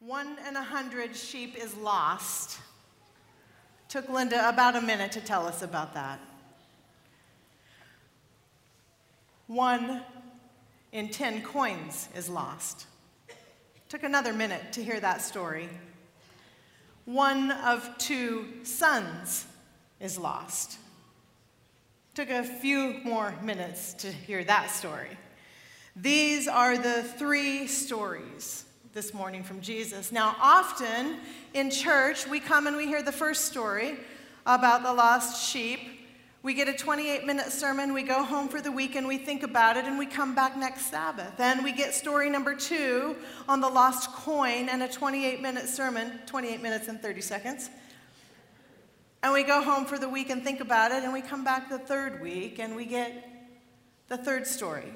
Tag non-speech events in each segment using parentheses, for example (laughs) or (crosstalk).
One in a hundred sheep is lost. Took Linda about a minute to tell us about that. One in 10 coins is lost. Took another minute to hear that story. One of two sons is lost. Took a few more minutes to hear that story. These are the three stories this morning from Jesus. Now, often in church, we come and we hear the first story about the lost sheep. We get a 28 minute sermon, we go home for the week and we think about it, and we come back next Sabbath. Then we get story number two on the lost coin and a 28 minute sermon, 28 minutes and 30 seconds. And we go home for the week and think about it, and we come back the third week and we get the third story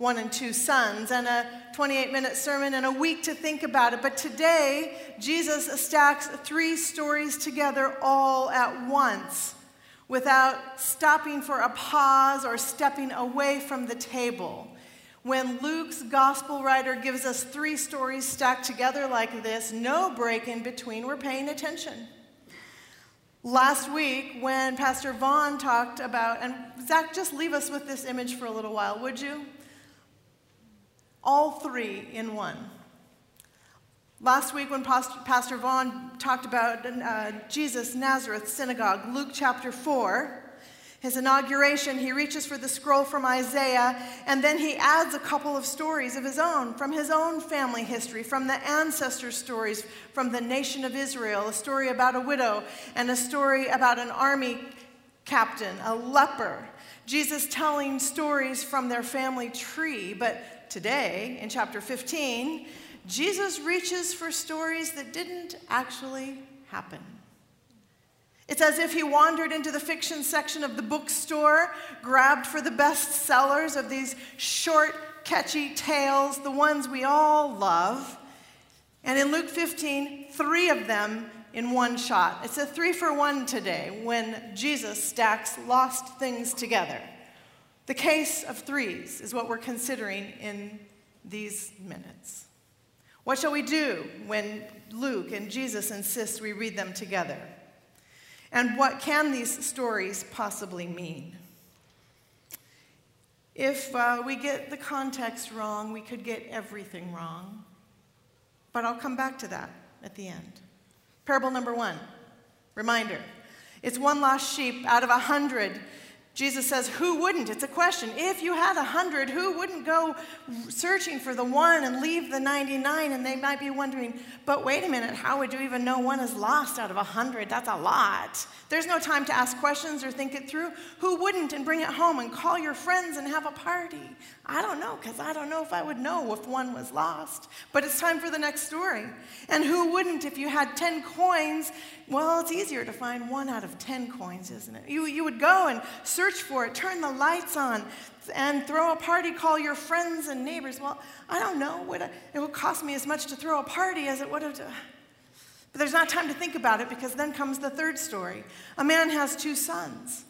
one and two sons, and a 28 minute sermon and a week to think about it. But today, Jesus stacks three stories together all at once without stopping for a pause or stepping away from the table. When Luke's gospel writer gives us three stories stacked together like this, no break in between, we're paying attention. Last week, when Pastor Vaughn talked about, and Zach, just leave us with this image for a little while, would you? All three in one. Last week, when Pastor Vaughn talked about uh, Jesus' Nazareth synagogue, Luke chapter 4, his inauguration, he reaches for the scroll from Isaiah, and then he adds a couple of stories of his own, from his own family history, from the ancestor stories from the nation of Israel, a story about a widow, and a story about an army captain, a leper. Jesus telling stories from their family tree, but today, in chapter 15, Jesus reaches for stories that didn't actually happen. It's as if he wandered into the fiction section of the bookstore, grabbed for the best sellers of these short, catchy tales, the ones we all love. And in Luke 15, three of them in one shot. It's a three for one today when Jesus stacks lost things together. The case of threes is what we're considering in these minutes. What shall we do when Luke and Jesus insist we read them together? And what can these stories possibly mean? If uh, we get the context wrong, we could get everything wrong. But I'll come back to that at the end. Parable number one reminder it's one lost sheep out of a hundred Jesus says, Who wouldn't? It's a question. If you had a hundred, who wouldn't go searching for the one and leave the 99? And they might be wondering, But wait a minute, how would you even know one is lost out of a hundred? That's a lot. There's no time to ask questions or think it through. Who wouldn't and bring it home and call your friends and have a party? I don't know, because I don't know if I would know if one was lost. But it's time for the next story. And who wouldn't if you had 10 coins? Well, it's easier to find one out of 10 coins, isn't it? You, you would go and search for it, turn the lights on, and throw a party, call your friends and neighbors. Well, I don't know. Would I, it would cost me as much to throw a party as it would have to. But there's not time to think about it because then comes the third story. A man has two sons.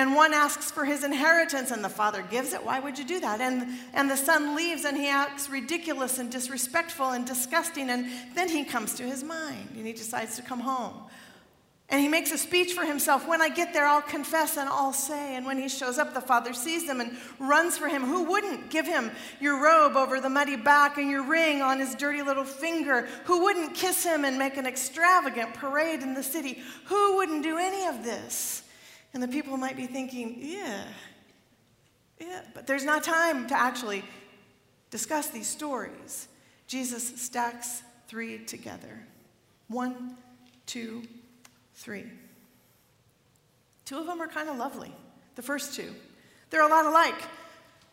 And one asks for his inheritance, and the father gives it. Why would you do that? And, and the son leaves, and he acts ridiculous and disrespectful and disgusting. And then he comes to his mind, and he decides to come home. And he makes a speech for himself. When I get there, I'll confess and I'll say. And when he shows up, the father sees him and runs for him. Who wouldn't give him your robe over the muddy back and your ring on his dirty little finger? Who wouldn't kiss him and make an extravagant parade in the city? Who wouldn't do any of this? And the people might be thinking, yeah, yeah, but there's not time to actually discuss these stories. Jesus stacks three together one, two, three. Two of them are kind of lovely, the first two. They're a lot alike.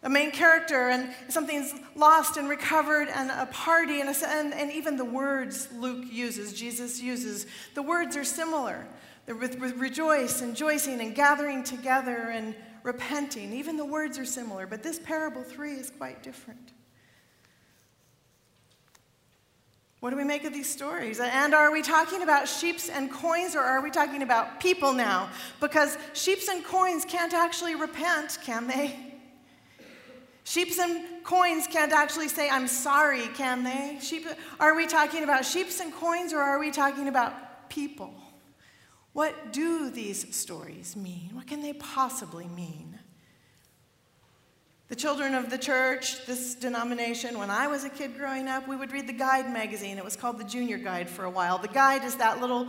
A main character, and something's lost and recovered, and a party, and, a, and, and even the words Luke uses, Jesus uses, the words are similar. With, with rejoice and joicing and gathering together and repenting. Even the words are similar, but this parable three is quite different. What do we make of these stories? And are we talking about sheeps and coins or are we talking about people now? Because sheeps and coins can't actually repent, can they? Sheeps and coins can't actually say, I'm sorry, can they? Sheep, are we talking about sheeps and coins or are we talking about people? What do these stories mean? What can they possibly mean? The children of the church, this denomination, when I was a kid growing up, we would read the Guide magazine. It was called the Junior Guide for a while. The Guide is that little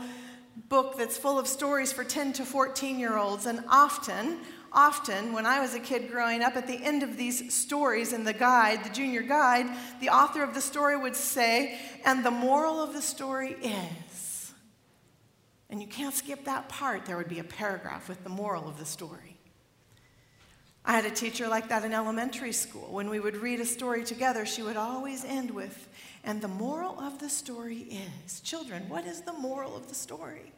book that's full of stories for 10 to 14 year olds, and often, often, when I was a kid growing up, at the end of these stories in the guide, the junior guide, the author of the story would say, and the moral of the story is. And you can't skip that part. There would be a paragraph with the moral of the story. I had a teacher like that in elementary school. When we would read a story together, she would always end with, and the moral of the story is. Children, what is the moral of the story?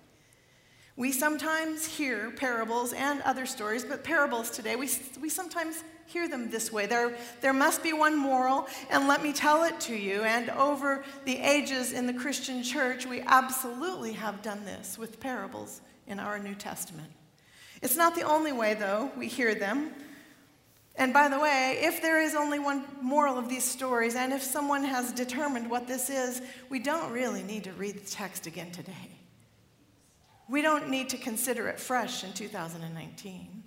We sometimes hear parables and other stories, but parables today, we, we sometimes hear them this way. There, there must be one moral, and let me tell it to you. And over the ages in the Christian church, we absolutely have done this with parables in our New Testament. It's not the only way, though, we hear them. And by the way, if there is only one moral of these stories, and if someone has determined what this is, we don't really need to read the text again today. We don't need to consider it fresh in 2019.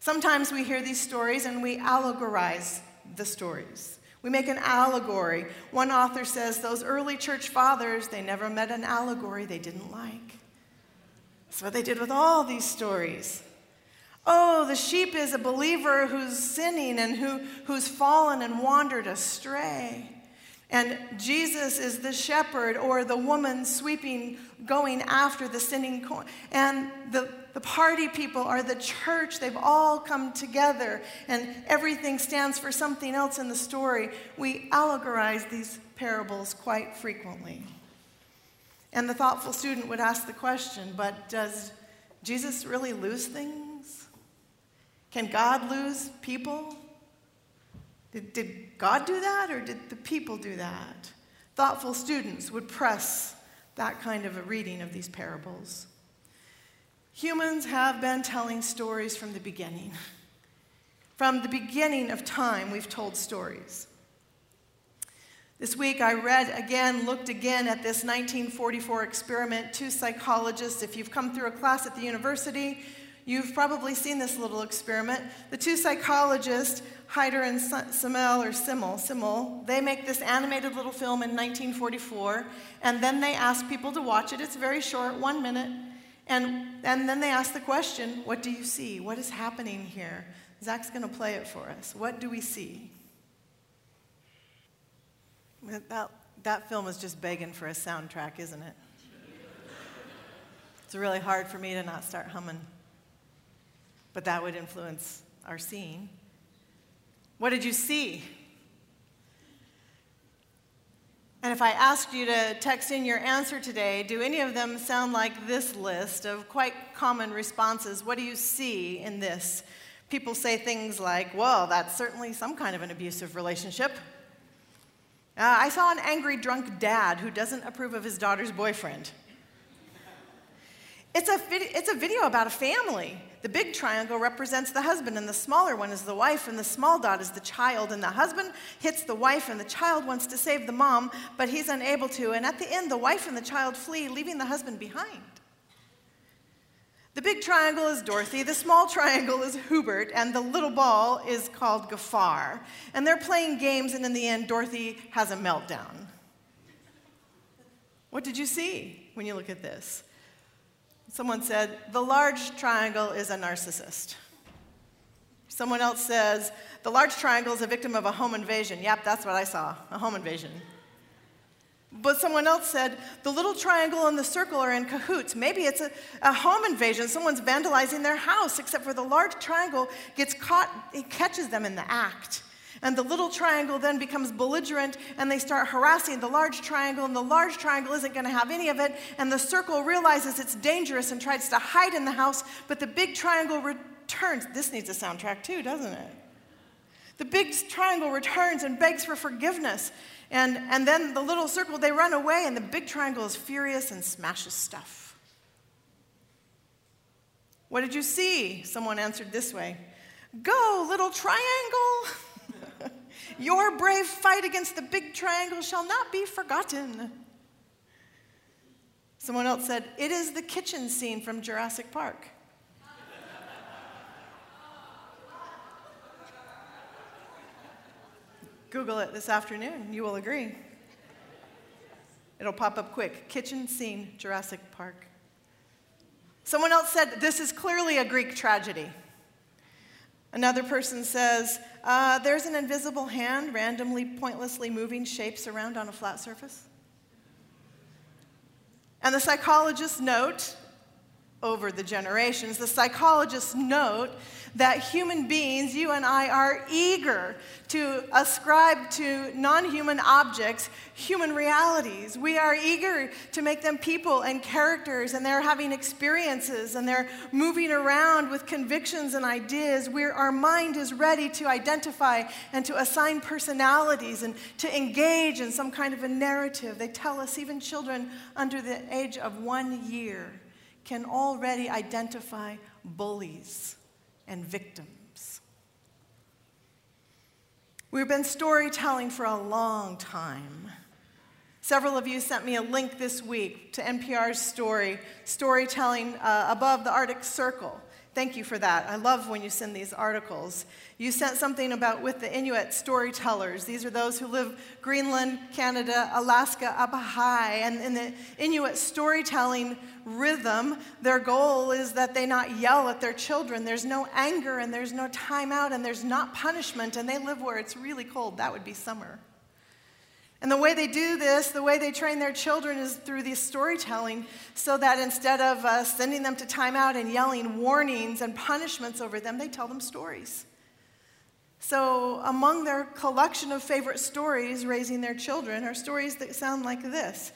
Sometimes we hear these stories and we allegorize the stories. We make an allegory. One author says those early church fathers, they never met an allegory they didn't like. That's what they did with all these stories. Oh, the sheep is a believer who's sinning and who, who's fallen and wandered astray. And Jesus is the shepherd or the woman sweeping, going after the sinning coin. And the, the party people are the church. They've all come together, and everything stands for something else in the story. We allegorize these parables quite frequently. And the thoughtful student would ask the question but does Jesus really lose things? Can God lose people? Did, did God do that or did the people do that? Thoughtful students would press that kind of a reading of these parables. Humans have been telling stories from the beginning. From the beginning of time, we've told stories. This week, I read again, looked again at this 1944 experiment. Two psychologists, if you've come through a class at the university, You've probably seen this little experiment. The two psychologists, Heider and Simmel, or Simmel, Simmel, they make this animated little film in 1944, and then they ask people to watch it. It's very short, one minute. And, and then they ask the question, What do you see? What is happening here? Zach's going to play it for us. What do we see? That, that film is just begging for a soundtrack, isn't it? It's really hard for me to not start humming but that would influence our seeing. What did you see? And if I asked you to text in your answer today, do any of them sound like this list of quite common responses? What do you see in this? People say things like, well, that's certainly some kind of an abusive relationship. Uh, I saw an angry drunk dad who doesn't approve of his daughter's boyfriend. It's a, it's a video about a family. The big triangle represents the husband, and the smaller one is the wife, and the small dot is the child. And the husband hits the wife, and the child wants to save the mom, but he's unable to. And at the end, the wife and the child flee, leaving the husband behind. The big triangle is Dorothy, the small (laughs) triangle is Hubert, and the little ball is called Gafar. And they're playing games, and in the end, Dorothy has a meltdown. What did you see when you look at this? Someone said, the large triangle is a narcissist. Someone else says, the large triangle is a victim of a home invasion. Yep, that's what I saw a home invasion. But someone else said, the little triangle and the circle are in cahoots. Maybe it's a, a home invasion. Someone's vandalizing their house, except for the large triangle gets caught, it catches them in the act. And the little triangle then becomes belligerent and they start harassing the large triangle, and the large triangle isn't going to have any of it. And the circle realizes it's dangerous and tries to hide in the house, but the big triangle returns. This needs a soundtrack too, doesn't it? The big triangle returns and begs for forgiveness. And, and then the little circle, they run away, and the big triangle is furious and smashes stuff. What did you see? Someone answered this way Go, little triangle! (laughs) Your brave fight against the big triangle shall not be forgotten. Someone else said, It is the kitchen scene from Jurassic Park. Google it this afternoon, you will agree. It'll pop up quick. Kitchen scene, Jurassic Park. Someone else said, This is clearly a Greek tragedy. Another person says, uh, There's an invisible hand randomly, pointlessly moving shapes around on a flat surface. And the psychologists note over the generations, the psychologists note that human beings, you and I, are eager to ascribe to non human objects human realities. We are eager to make them people and characters, and they're having experiences and they're moving around with convictions and ideas. We're, our mind is ready to identify and to assign personalities and to engage in some kind of a narrative. They tell us even children under the age of one year can already identify bullies and victims. We've been storytelling for a long time. Several of you sent me a link this week to NPR's story, Storytelling uh, Above the Arctic Circle. Thank you for that. I love when you send these articles. You sent something about with the Inuit storytellers. These are those who live Greenland, Canada, Alaska, up high. And in the Inuit storytelling rhythm, their goal is that they not yell at their children. There's no anger and there's no timeout and there's not punishment. And they live where it's really cold. That would be summer. And the way they do this, the way they train their children is through this storytelling, so that instead of uh, sending them to timeout and yelling warnings and punishments over them, they tell them stories. So, among their collection of favorite stories raising their children are stories that sound like this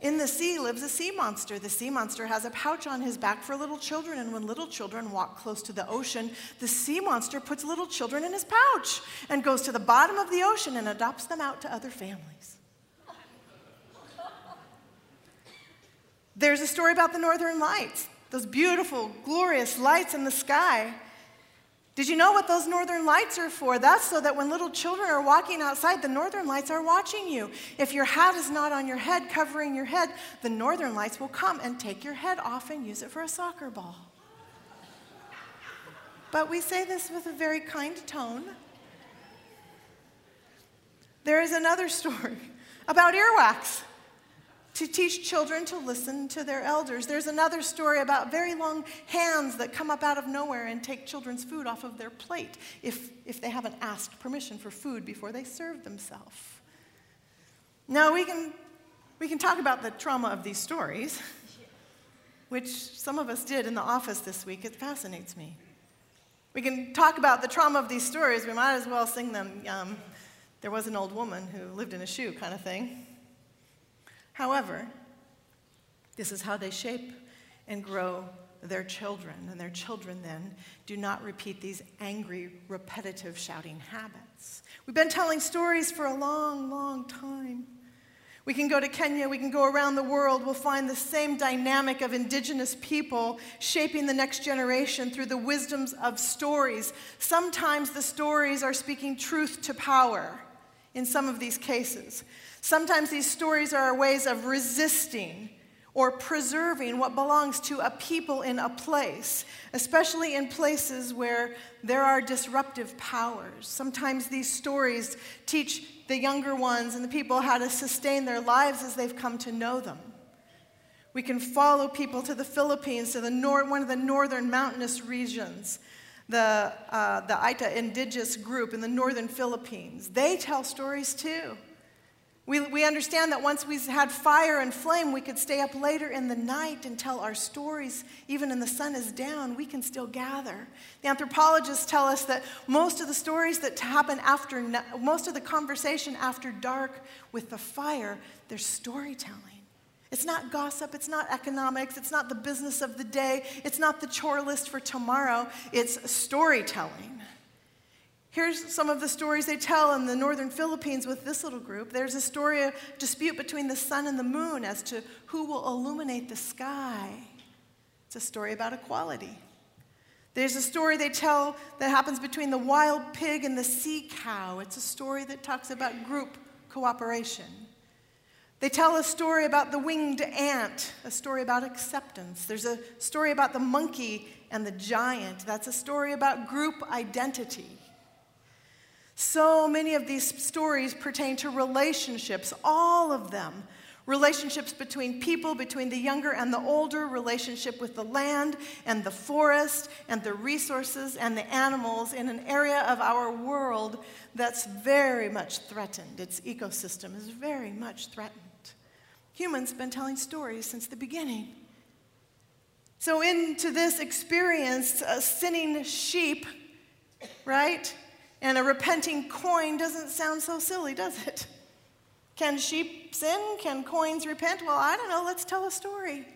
In the sea lives a sea monster. The sea monster has a pouch on his back for little children, and when little children walk close to the ocean, the sea monster puts little children in his pouch and goes to the bottom of the ocean and adopts them out to other families. There's a story about the northern lights, those beautiful, glorious lights in the sky. Did you know what those northern lights are for? That's so that when little children are walking outside, the northern lights are watching you. If your hat is not on your head, covering your head, the northern lights will come and take your head off and use it for a soccer ball. But we say this with a very kind tone. There is another (laughs) story about earwax to teach children to listen to their elders. There's another story about very long hands that come up out of nowhere and take children's food off of their plate if, if they haven't asked permission for food before they serve themselves. Now, we can, we can talk about the trauma of these stories, which some of us did in the office this week. It fascinates me. We can talk about the trauma of these stories. We might as well sing them. Um, there was an old woman who lived in a shoe, kind of thing. However, this is how they shape and grow their children, and their children then do not repeat these angry, repetitive shouting habits. We've been telling stories for a long, long time. We can go to Kenya, we can go around the world, we'll find the same dynamic of indigenous people shaping the next generation through the wisdoms of stories. Sometimes the stories are speaking truth to power in some of these cases. Sometimes these stories are ways of resisting or preserving what belongs to a people in a place, especially in places where there are disruptive powers. Sometimes these stories teach the younger ones and the people how to sustain their lives as they've come to know them. We can follow people to the Philippines, to the nor- one of the northern mountainous regions, the, uh, the Aita indigenous group in the northern Philippines. They tell stories too. We, we understand that once we had fire and flame, we could stay up later in the night and tell our stories. Even when the sun is down, we can still gather. The anthropologists tell us that most of the stories that happen after, most of the conversation after dark with the fire, they're storytelling. It's not gossip, it's not economics, it's not the business of the day, it's not the chore list for tomorrow, it's storytelling. Here's some of the stories they tell in the northern Philippines with this little group. There's a story, a dispute between the sun and the moon as to who will illuminate the sky. It's a story about equality. There's a story they tell that happens between the wild pig and the sea cow. It's a story that talks about group cooperation. They tell a story about the winged ant, a story about acceptance. There's a story about the monkey and the giant. That's a story about group identity. So many of these stories pertain to relationships, all of them relationships between people, between the younger and the older, relationship with the land and the forest and the resources and the animals in an area of our world that's very much threatened. Its ecosystem is very much threatened. Humans have been telling stories since the beginning. So, into this experience, a sinning sheep, right, and a repenting coin doesn't sound so silly, does it? Can sheep sin? Can coins repent? Well, I don't know. Let's tell a story.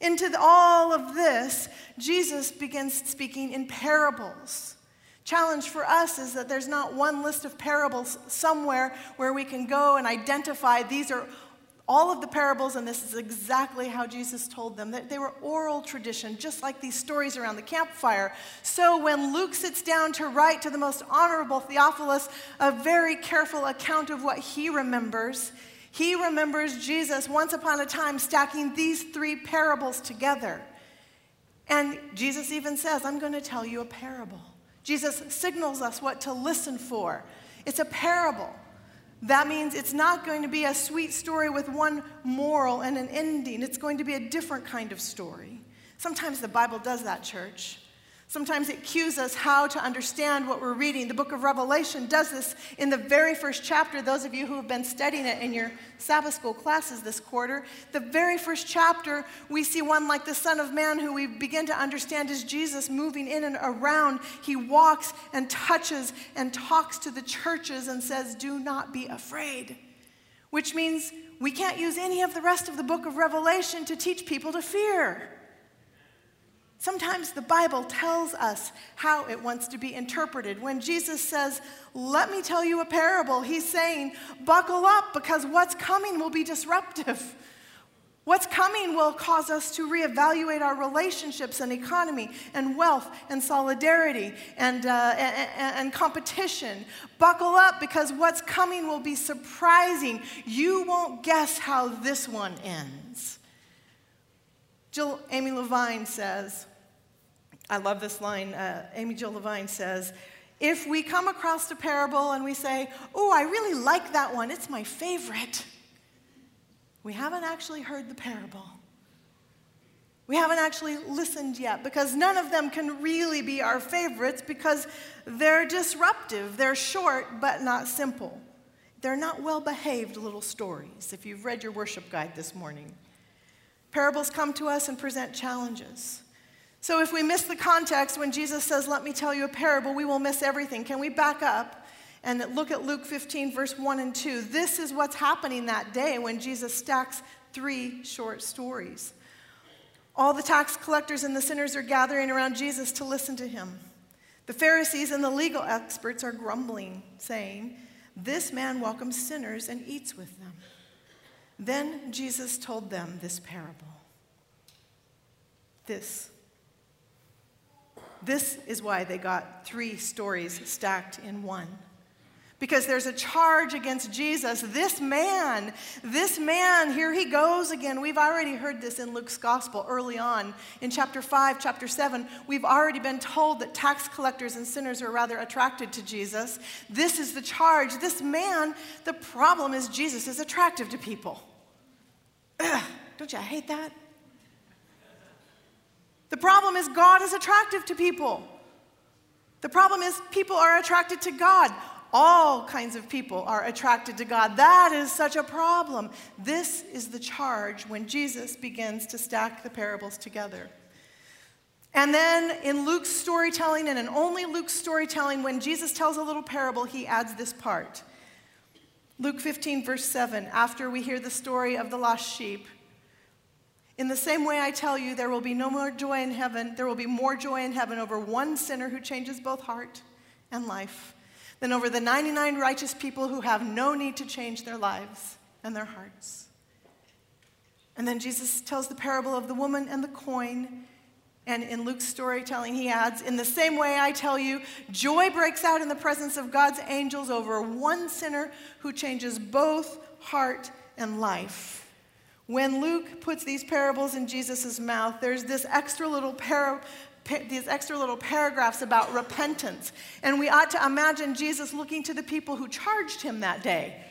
Into the, all of this, Jesus begins speaking in parables. Challenge for us is that there's not one list of parables somewhere where we can go and identify these are all of the parables, and this is exactly how Jesus told them, that they were oral tradition, just like these stories around the campfire. So when Luke sits down to write to the most honorable Theophilus a very careful account of what he remembers, he remembers Jesus once upon a time stacking these three parables together. And Jesus even says, I'm going to tell you a parable. Jesus signals us what to listen for. It's a parable. That means it's not going to be a sweet story with one moral and an ending. It's going to be a different kind of story. Sometimes the Bible does that, church. Sometimes it cues us how to understand what we're reading. The book of Revelation does this in the very first chapter. Those of you who have been studying it in your Sabbath school classes this quarter, the very first chapter, we see one like the Son of Man who we begin to understand is Jesus moving in and around. He walks and touches and talks to the churches and says, Do not be afraid. Which means we can't use any of the rest of the book of Revelation to teach people to fear. Sometimes the Bible tells us how it wants to be interpreted. When Jesus says, Let me tell you a parable, he's saying, Buckle up because what's coming will be disruptive. What's coming will cause us to reevaluate our relationships and economy and wealth and solidarity and, uh, and, and competition. Buckle up because what's coming will be surprising. You won't guess how this one ends. Jill Amy Levine says, I love this line. Uh, Amy Jill Levine says, if we come across a parable and we say, Oh, I really like that one, it's my favorite, we haven't actually heard the parable. We haven't actually listened yet because none of them can really be our favorites because they're disruptive. They're short but not simple. They're not well behaved little stories, if you've read your worship guide this morning. Parables come to us and present challenges. So if we miss the context when Jesus says, Let me tell you a parable, we will miss everything. Can we back up and look at Luke 15, verse 1 and 2? This is what's happening that day when Jesus stacks three short stories. All the tax collectors and the sinners are gathering around Jesus to listen to him. The Pharisees and the legal experts are grumbling, saying, This man welcomes sinners and eats with them. Then Jesus told them this parable. This this is why they got three stories stacked in one. Because there's a charge against Jesus. This man, this man, here he goes again. We've already heard this in Luke's gospel early on. In chapter 5, chapter 7, we've already been told that tax collectors and sinners are rather attracted to Jesus. This is the charge. This man, the problem is Jesus is attractive to people. Ugh, don't you hate that? The problem is God is attractive to people. The problem is people are attracted to God. All kinds of people are attracted to God. That is such a problem. This is the charge when Jesus begins to stack the parables together. And then in Luke's storytelling, and in only Luke's storytelling, when Jesus tells a little parable, he adds this part. Luke 15, verse 7, after we hear the story of the lost sheep, in the same way, I tell you, there will be no more joy in heaven. There will be more joy in heaven over one sinner who changes both heart and life than over the 99 righteous people who have no need to change their lives and their hearts. And then Jesus tells the parable of the woman and the coin. And in Luke's storytelling, he adds, In the same way I tell you, joy breaks out in the presence of God's angels over one sinner who changes both heart and life. When Luke puts these parables in Jesus' mouth, there's this extra little par- these extra little paragraphs about repentance. And we ought to imagine Jesus looking to the people who charged him that day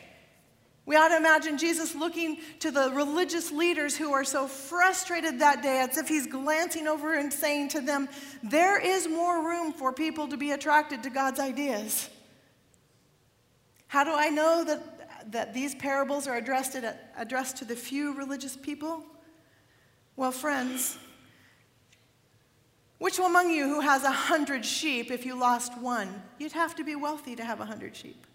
we ought to imagine Jesus looking to the religious leaders who are so frustrated that day as if he's glancing over and saying to them, There is more room for people to be attracted to God's ideas. How do I know that, that these parables are addressed, at, addressed to the few religious people? Well, friends, which among you who has a hundred sheep, if you lost one, you'd have to be wealthy to have a hundred sheep?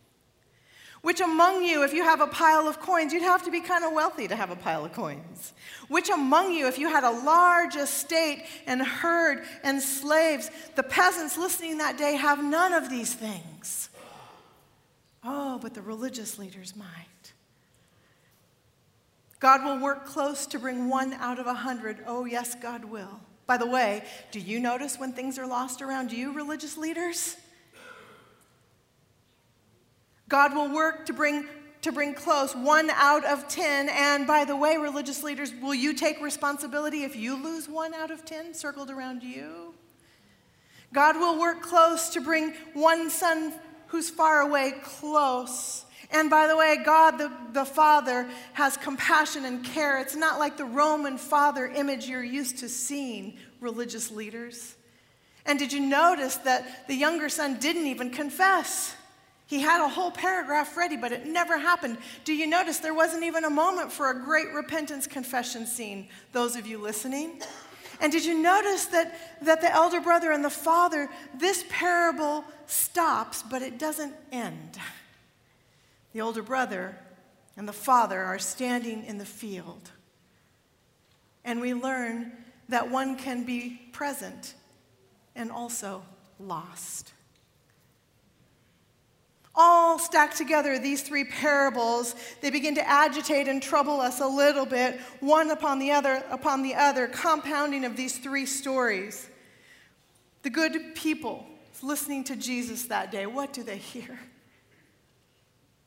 Which among you, if you have a pile of coins, you'd have to be kind of wealthy to have a pile of coins? Which among you, if you had a large estate and herd and slaves, the peasants listening that day have none of these things? Oh, but the religious leaders might. God will work close to bring one out of a hundred. Oh, yes, God will. By the way, do you notice when things are lost around you, religious leaders? God will work to bring, to bring close one out of 10. And by the way, religious leaders, will you take responsibility if you lose one out of 10 circled around you? God will work close to bring one son who's far away close. And by the way, God the, the Father has compassion and care. It's not like the Roman father image you're used to seeing, religious leaders. And did you notice that the younger son didn't even confess? He had a whole paragraph ready, but it never happened. Do you notice there wasn't even a moment for a great repentance confession scene, those of you listening? And did you notice that, that the elder brother and the father, this parable stops, but it doesn't end? The older brother and the father are standing in the field. And we learn that one can be present and also lost all stacked together, these three parables, they begin to agitate and trouble us a little bit, one upon the other, upon the other, compounding of these three stories. The good people listening to Jesus that day, what do they hear?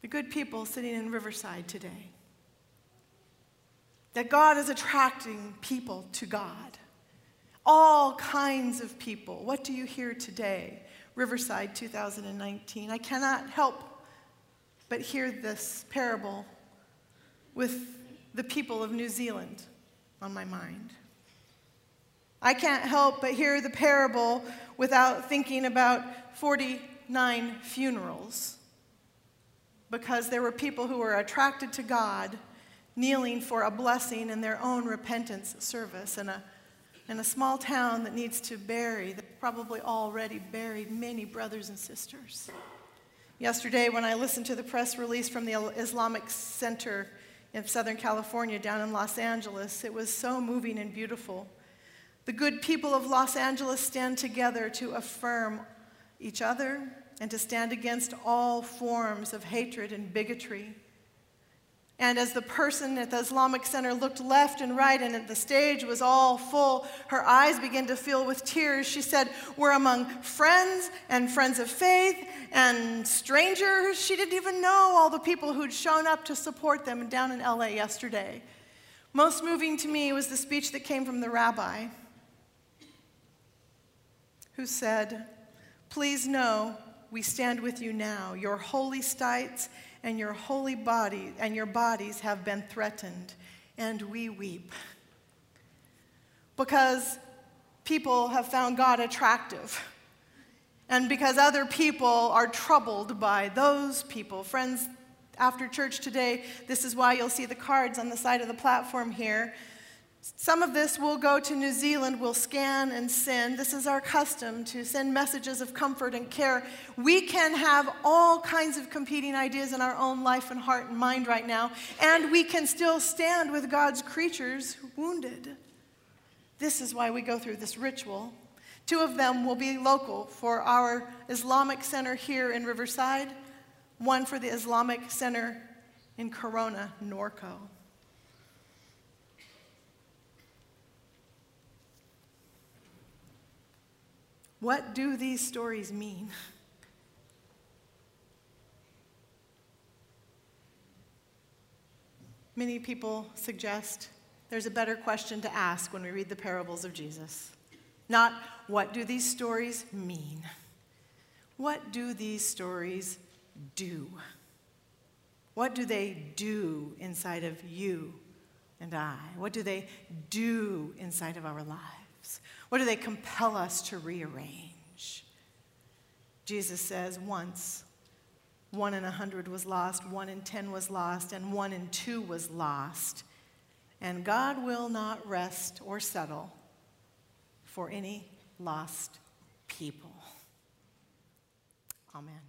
The good people sitting in Riverside today. That God is attracting people to God. All kinds of people. What do you hear today? Riverside 2019. I cannot help but hear this parable with the people of New Zealand on my mind. I can't help but hear the parable without thinking about 49 funerals because there were people who were attracted to God kneeling for a blessing in their own repentance service and a in a small town that needs to bury, that probably already buried many brothers and sisters. Yesterday, when I listened to the press release from the Islamic Center in Southern California down in Los Angeles, it was so moving and beautiful. The good people of Los Angeles stand together to affirm each other and to stand against all forms of hatred and bigotry. And as the person at the Islamic Center looked left and right, and the stage was all full, her eyes began to fill with tears. She said, We're among friends and friends of faith and strangers. She didn't even know all the people who'd shown up to support them down in LA yesterday. Most moving to me was the speech that came from the rabbi, who said, Please know we stand with you now. Your holy sites and your holy body and your bodies have been threatened, and we weep. Because people have found God attractive. And because other people are troubled by those people. Friends, after church today, this is why you'll see the cards on the side of the platform here. Some of this will go to New Zealand, we'll scan and send. This is our custom to send messages of comfort and care. We can have all kinds of competing ideas in our own life and heart and mind right now, and we can still stand with God's creatures wounded. This is why we go through this ritual. Two of them will be local for our Islamic Center here in Riverside, one for the Islamic Center in Corona, Norco. What do these stories mean? Many people suggest there's a better question to ask when we read the parables of Jesus. Not, what do these stories mean? What do these stories do? What do they do inside of you and I? What do they do inside of our lives? What do they compel us to rearrange? Jesus says, once one in a hundred was lost, one in ten was lost, and one in two was lost. And God will not rest or settle for any lost people. Amen.